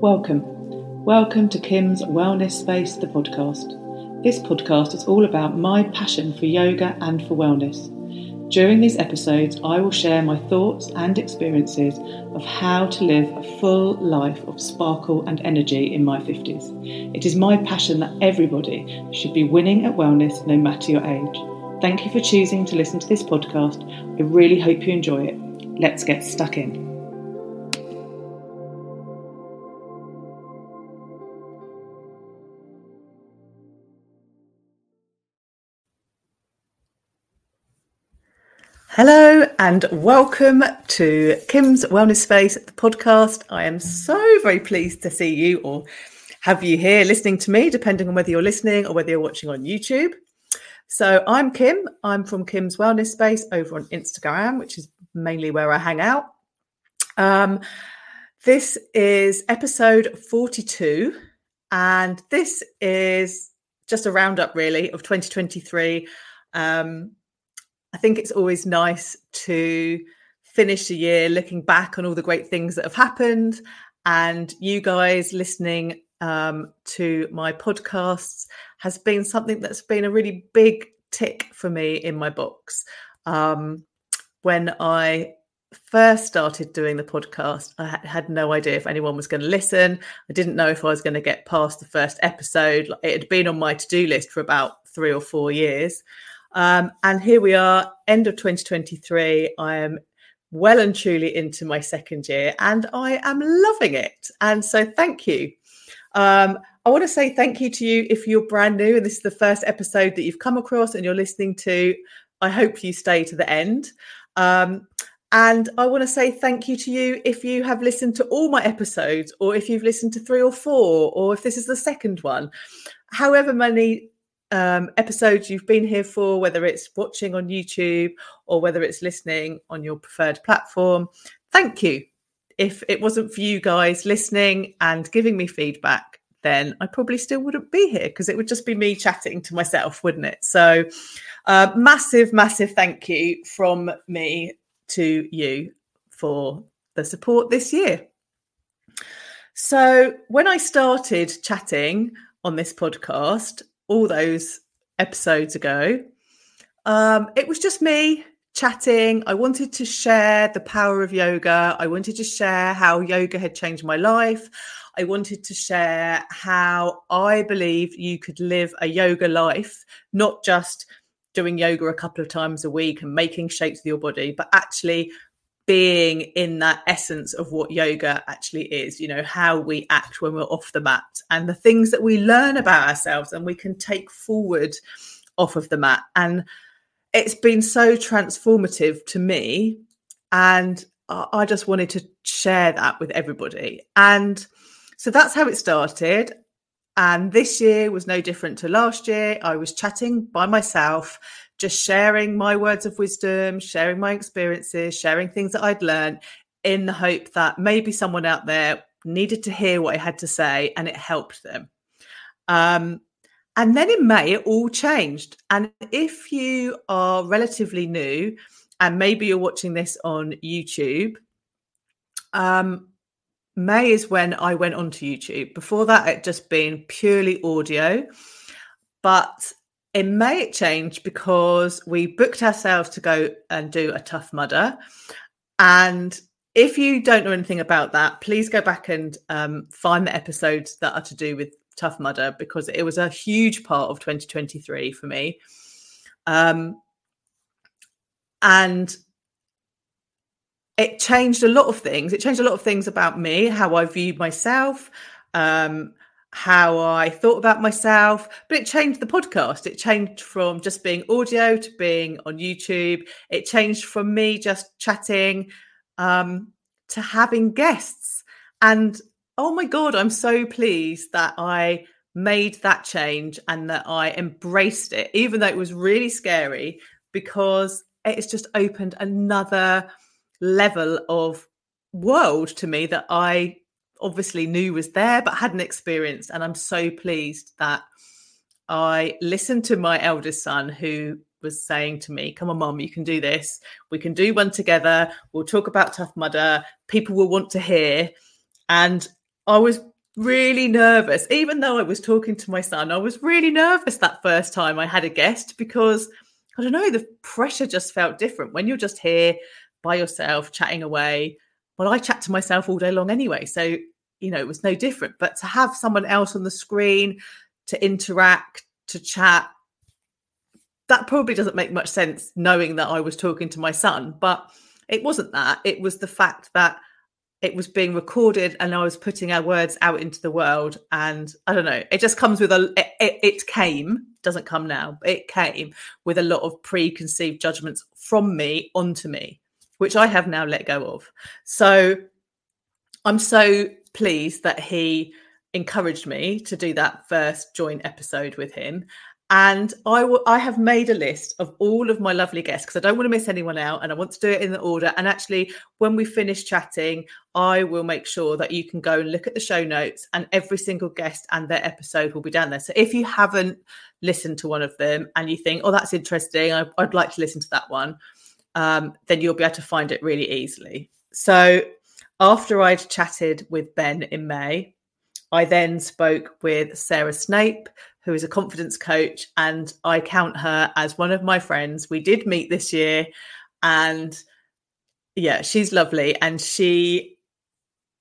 Welcome. Welcome to Kim's Wellness Space, the podcast. This podcast is all about my passion for yoga and for wellness. During these episodes, I will share my thoughts and experiences of how to live a full life of sparkle and energy in my 50s. It is my passion that everybody should be winning at wellness no matter your age. Thank you for choosing to listen to this podcast. I really hope you enjoy it. Let's get stuck in. Hello and welcome to Kim's Wellness Space, the podcast. I am so very pleased to see you or have you here listening to me, depending on whether you're listening or whether you're watching on YouTube. So I'm Kim. I'm from Kim's Wellness Space over on Instagram, which is mainly where I hang out. Um, this is episode 42, and this is just a roundup, really, of 2023. Um, I think it's always nice to finish a year looking back on all the great things that have happened. And you guys listening um, to my podcasts has been something that's been a really big tick for me in my box. Um, when I first started doing the podcast, I had no idea if anyone was going to listen. I didn't know if I was going to get past the first episode. It had been on my to do list for about three or four years. Um, and here we are, end of 2023. I am well and truly into my second year and I am loving it. And so thank you. Um, I want to say thank you to you if you're brand new and this is the first episode that you've come across and you're listening to. I hope you stay to the end. Um, and I want to say thank you to you if you have listened to all my episodes, or if you've listened to three or four, or if this is the second one. However many um, episodes you've been here for, whether it's watching on YouTube or whether it's listening on your preferred platform. Thank you. If it wasn't for you guys listening and giving me feedback, then I probably still wouldn't be here because it would just be me chatting to myself, wouldn't it? So, uh, massive, massive thank you from me to you for the support this year. So, when I started chatting on this podcast, all those episodes ago. Um, it was just me chatting. I wanted to share the power of yoga. I wanted to share how yoga had changed my life. I wanted to share how I believe you could live a yoga life, not just doing yoga a couple of times a week and making shapes with your body, but actually being in that essence of what yoga actually is, you know, how we act when we're off the mat and the things that we learn about ourselves and we can take forward off of the mat. And it's been so transformative to me. And I just wanted to share that with everybody. And so that's how it started. And this year was no different to last year. I was chatting by myself just sharing my words of wisdom, sharing my experiences, sharing things that I'd learned in the hope that maybe someone out there needed to hear what I had to say and it helped them. Um, and then in May, it all changed. And if you are relatively new and maybe you're watching this on YouTube, um, May is when I went onto YouTube. Before that, it just been purely audio. But in May, it changed because we booked ourselves to go and do a tough mudder. And if you don't know anything about that, please go back and um, find the episodes that are to do with Tough Mudder because it was a huge part of 2023 for me. Um, and it changed a lot of things. It changed a lot of things about me, how I viewed myself, um, how I thought about myself, but it changed the podcast. It changed from just being audio to being on YouTube. It changed from me just chatting um, to having guests. And oh my God, I'm so pleased that I made that change and that I embraced it, even though it was really scary, because it's just opened another level of world to me that I obviously knew was there but hadn't experienced. And I'm so pleased that I listened to my eldest son who was saying to me, Come on, mom, you can do this. We can do one together. We'll talk about Tough Mudder. People will want to hear. And I was really nervous. Even though I was talking to my son, I was really nervous that first time I had a guest because I don't know, the pressure just felt different when you're just here by yourself chatting away. Well, I chat to myself all day long anyway. So, you know, it was no different. But to have someone else on the screen to interact, to chat, that probably doesn't make much sense knowing that I was talking to my son. But it wasn't that. It was the fact that it was being recorded and I was putting our words out into the world. And I don't know, it just comes with a, it, it, came, doesn't come now, it came with a lot of preconceived judgments from me onto me, which I have now let go of. So I'm so pleased that he encouraged me to do that first joint episode with him and I will I have made a list of all of my lovely guests because I don't want to miss anyone out and I want to do it in the order. And actually, when we finish chatting, I will make sure that you can go and look at the show notes and every single guest and their episode will be down there. So if you haven't listened to one of them and you think, oh, that's interesting, I, would like to listen to that one, um, then you'll be able to find it really easily. So after I'd chatted with Benn in May, I then spoke with Sarah Snape, who is a confidence coach, and I count her as one of my friends. We did meet this year, and yeah, she's lovely and she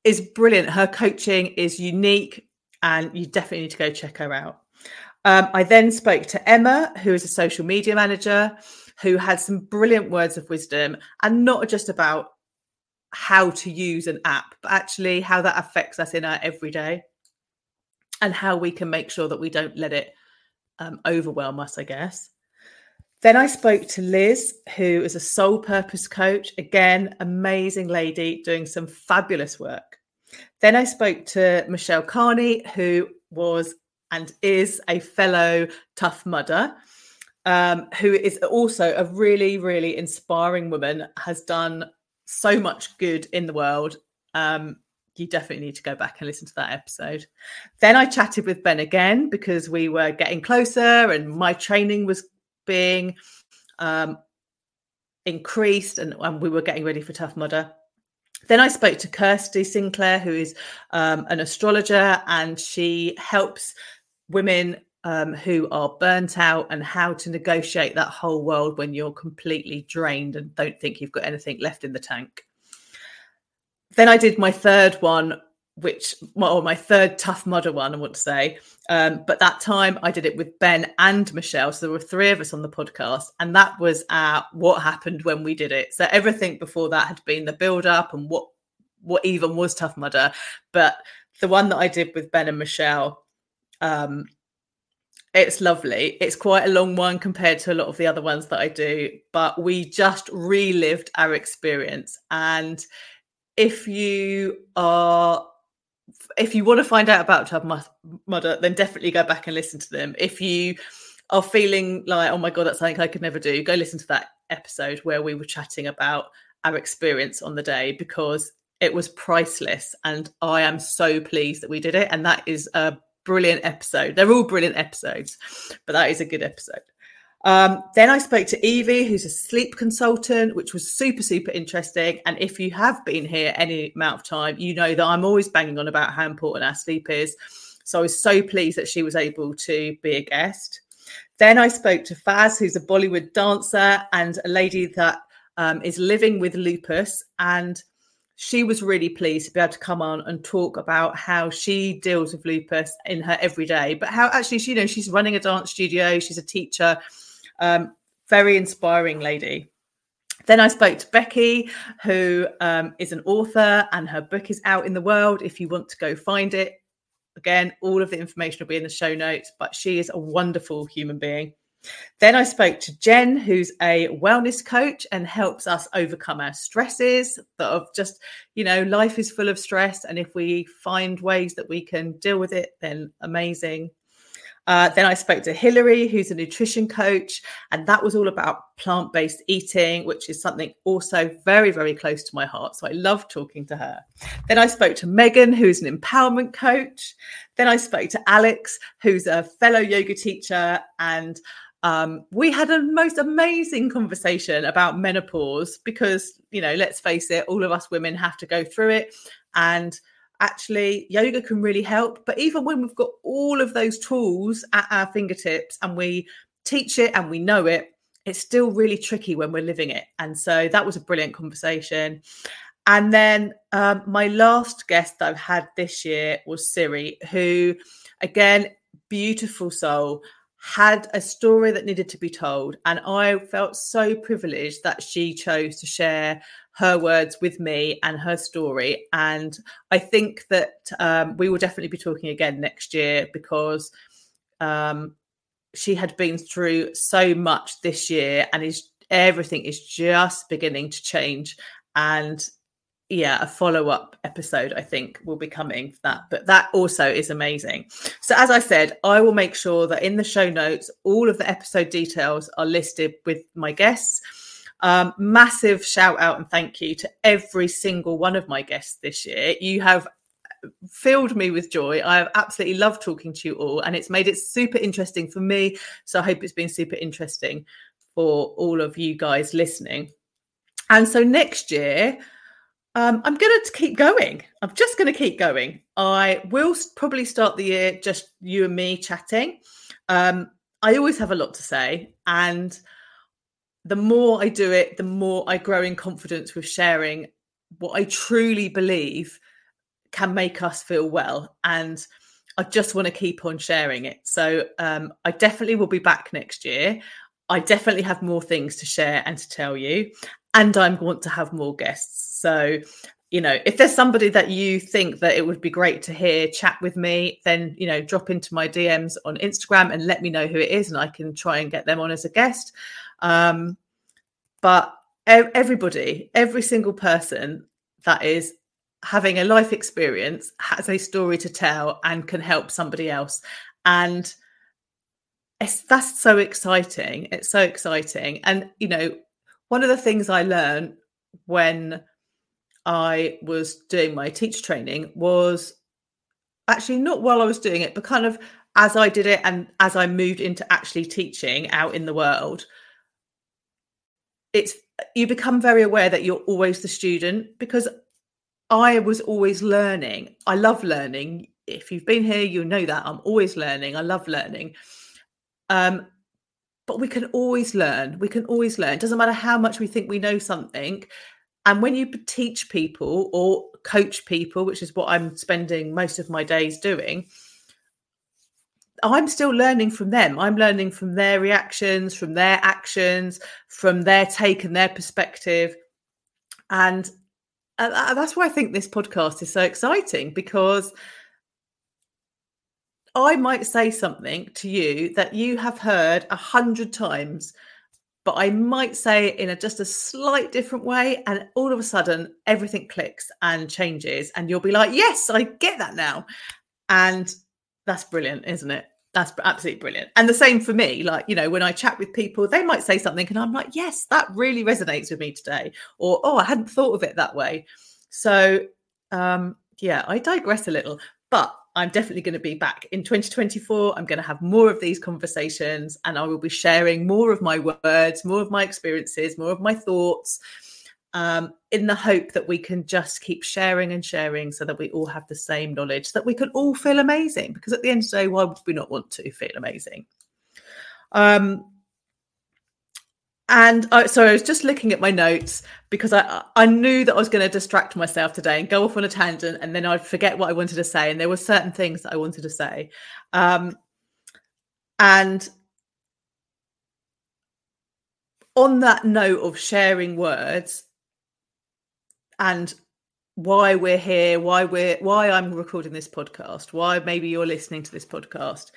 is brilliant. Her coaching is unique, and you definitely need to go check her out. Um, I then spoke to Emma, who is a social media manager, who had some brilliant words of wisdom, and not just about how to use an app, but actually how that affects us in our everyday and how we can make sure that we don't let it um, overwhelm us, I guess. Then I spoke to Liz, who is a soul purpose coach. Again, amazing lady doing some fabulous work. Then I spoke to Michelle Carney, who was and is a fellow tough mudder, um, who is also a really, really inspiring woman, has done so much good in the world. Um, you definitely need to go back and listen to that episode. Then I chatted with Benn again because we were getting closer and my training was being um, increased and, and, we were getting ready for Tough Mudder. Then I spoke to Kirsty Sinclair, who is um, an astrologer, and she helps women um, who are burnt out and how to negotiate that whole world when you're completely drained and don't think you've got anything left in the tank. Then I did my third one, which well, my third tough mudder one, I want to say. Um, but that time I did it with Benn and Michelle. So there were three of us on the podcast, and that was uh, what happened when we did it. So everything before that had been the build up and what what even was tough mudder. But the one that I did with Benn and Michelle, um, it's lovely. It's quite a long one compared to a lot of the other ones that I do, but we just relived our experience and if you are if you want to find out about Tough Mudder, then definitely go back and listen to them. If you are feeling like, oh my God, that's something I could never do, go listen to that episode where we were chatting about our experience on the day because it was priceless. And I am so pleased that we did it. And that is a brilliant episode. They're all brilliant episodes, but that is a good episode. Um, then I spoke to Evie, who's a sleep consultant, which was super, super interesting. And if you have been here any amount of time, you know that I'm always banging on about how important our sleep is. So I was so pleased that she was able to be a guest. Then I spoke to Farz, who's a Bollywood dancer and a lady that um, is living with lupus. And she was really pleased to be able to come on and talk about how she deals with lupus in her everyday, but how actually, she, you know, she's running a dance studio, she's a teacher um, very inspiring lady. Then I spoke to Becci, who um, is an author, and her book is out in the world. If you want to go find it, again, all of the information will be in the show notes. But she is a wonderful human being. Then I spoke to Jen, who's a wellness coach and helps us overcome our stresses. That of just, you know, life is full of stress. And if we find ways that we can deal with it, then amazing. Uh, then I spoke to Hilary, who's a nutrition coach, and that was all about plant based eating, which is something also very, very close to my heart. So I love talking to her. Then I spoke to Megan, who's an empowerment coach. Then I spoke to Alex, who's a fellow yoga teacher. And um, we had a most amazing conversation about menopause because, you know, let's face it, all of us women have to go through it. And actually yoga can really help. But even when we've got all of those tools at our fingertips and we teach it and we know it, it's still really tricky when we're living it. And so that was a brilliant conversation. And then um, my last guest that I've had this year was Siri, who, again, beautiful soul, had a story that needed to be told. And I felt so privileged that she chose to share her words with me and her story. And I think that um, we will definitely be talking again next year because um, she had been through so much this year and is everything is just beginning to change. And yeah, a follow up episode, I think, will be coming for that. But that also is amazing. So, as I said, I will make sure that in the show notes, all of the episode details are listed with my guests. Um, massive shout out and thank you to every single one of my guests this year. You have filled me with joy. I have absolutely loved talking to you all, and it's made it super interesting for me. So I hope it's been super interesting for all of you guys listening. And so next year, um, I'm going to keep going. I'm just going to keep going. I will probably start the year just you and me chatting. Um, I always have a lot to say, and the more I do it, the more I grow in confidence with sharing what I truly believe can make us feel well. And I just want to keep on sharing it. So um, I definitely will be back next year. I definitely have more things to share and to tell you. And I want to have more guests. So, you know, if there's somebody that you think that it would be great to hear chat with me, then, you know, drop into my DMs on Instagram and let me know who it is and I can try and get them on as a guest. Um, but everybody, every single person that is having a life experience has a story to tell and can help somebody else. And it's that's so exciting. It's so exciting. And you know, one of the things I learned when I was doing my teacher training was actually not while I was doing it, but kind of as I did it and as I moved into actually teaching out in the world, it's you become very aware that you're always the student because I was always learning. I love learning. If you've been here, you know that I'm always learning. I love learning. Um, but we can always learn. We can always learn. It doesn't matter how much we think we know something. And when you teach people or coach people, which is what I'm spending most of my days doing, I'm still learning from them. I'm learning from their reactions, from their actions, from their take and their perspective. And that's why I think this podcast is so exciting because I might say something to you that you have heard a hundred times, but I might say it in a just a slight different way, and all of a sudden everything clicks and changes, and you'll be like, "Yes, I get that now," and that's brilliant, isn't it? That's absolutely brilliant. And the same for me. Like, you know, when I chat with people, they might say something and I'm like, yes, that really resonates with me today. Or, oh, I hadn't thought of it that way. So, um, yeah, I digress a little, but I'm definitely going to be back in 2024. I'm going to have more of these conversations and I will be sharing more of my words, more of my experiences, more of my thoughts um, in the hope that we can just keep sharing and sharing so that we all have the same knowledge, that we can all feel amazing. Because at the end of the day, why would we not want to feel amazing? Um, and I, so I was just looking at my notes because I I knew that I was going to distract myself today and go off on a tangent, and then I'd forget what I wanted to say. And there were certain things that I wanted to say, um, and on that note of sharing words, and why we're here, why we're why I'm recording this podcast, why maybe you're listening to this podcast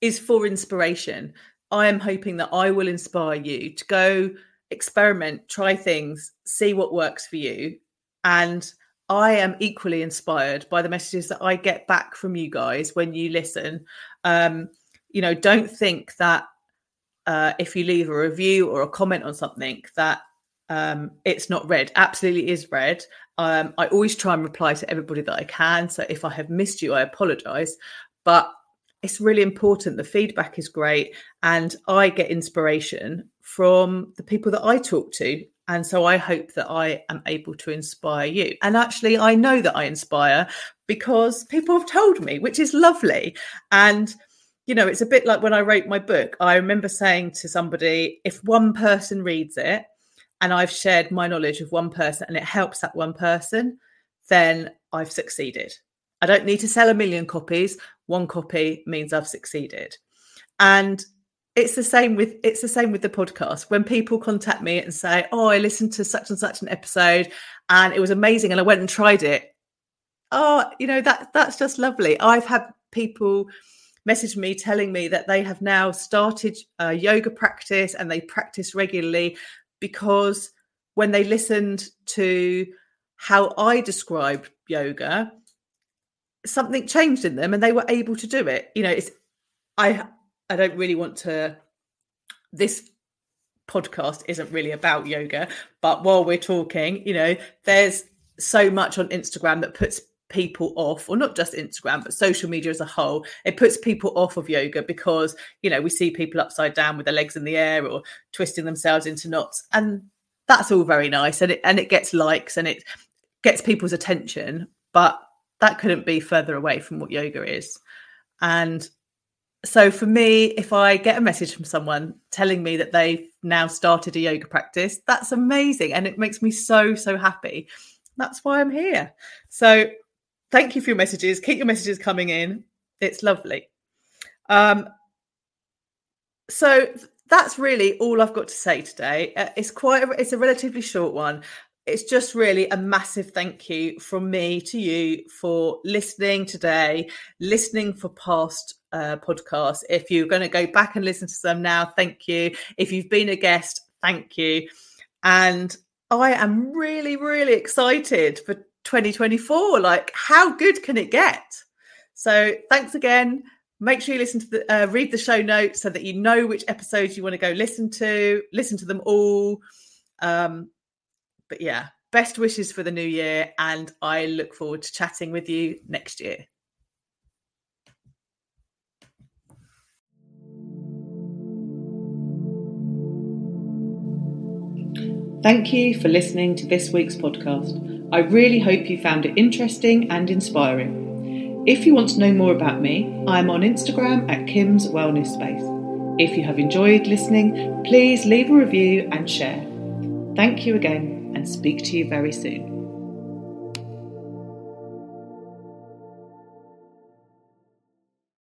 is for inspiration. I am hoping that I will inspire you to go experiment, try things, see what works for you. And I am equally inspired by the messages that I get back from you guys when you listen. Um, you know, don't think that uh, if you leave a review or a comment on something that um, it's not read. Absolutely is read. Um, I always try and reply to everybody that I can. So if I have missed you, I apologize. But it's really important. The feedback is great. And I get inspiration from the people that I talk to. And so I hope that I am able to inspire you. And actually, I know that I inspire because people have told me, which is lovely. And, you know, it's a bit like when I wrote my book. I remember saying to somebody, if one person reads it and I've shared my knowledge of one person and it helps that one person, then I've succeeded. I don't need to sell a million copies. One copy means I've succeeded. And it's the same with it's the same with the podcast. When people contact me and say oh i listened to such and such an episode and it was amazing and i went and tried it. Oh you know that that's just lovely. I've had people message me telling me that they have now started a yoga practice and they practice regularly because when they listened to how i described yoga something changed in them and they were able to do it you know it's i I don't really want to. This podcast isn't really about yoga, but while we're talking, you know, there's so much on Instagram that puts people off, or not just Instagram, but social media as a whole. It puts people off of yoga because, you know, we see people upside down with their legs in the air or twisting themselves into knots. And that's all very nice. And it and it gets likes and it gets people's attention, but that couldn't be further away from what yoga is. And so for me, if I get a message from someone telling me that they've now started a yoga practice, that's amazing. And it makes me so, so happy. That's why I'm here. So thank you for your messages. Keep your messages coming in. It's lovely. Um, so that's really all I've got to say today. Uh, it's quite a, it's a relatively short one. It's just really a massive thank you from me to you for listening today, listening for past uh, podcasts. If you're going to go back and listen to them now, thank you. If you've been a guest, thank you. And I am really, really excited for 2024. Like, how good can it get? So, thanks again. Make sure you listen to the uh, read the show notes so that you know which episodes you want to go listen to. Listen to them all. Um, but yeah, best wishes for the new year, and I look forward to chatting with you next year. Thank you for listening to this week's podcast. I really hope you found it interesting and inspiring. If you want to know more about me, I'm on Instagram at Kim's Wellness Space. If you have enjoyed listening, please leave a review and share. Thank you again speak to you very soon.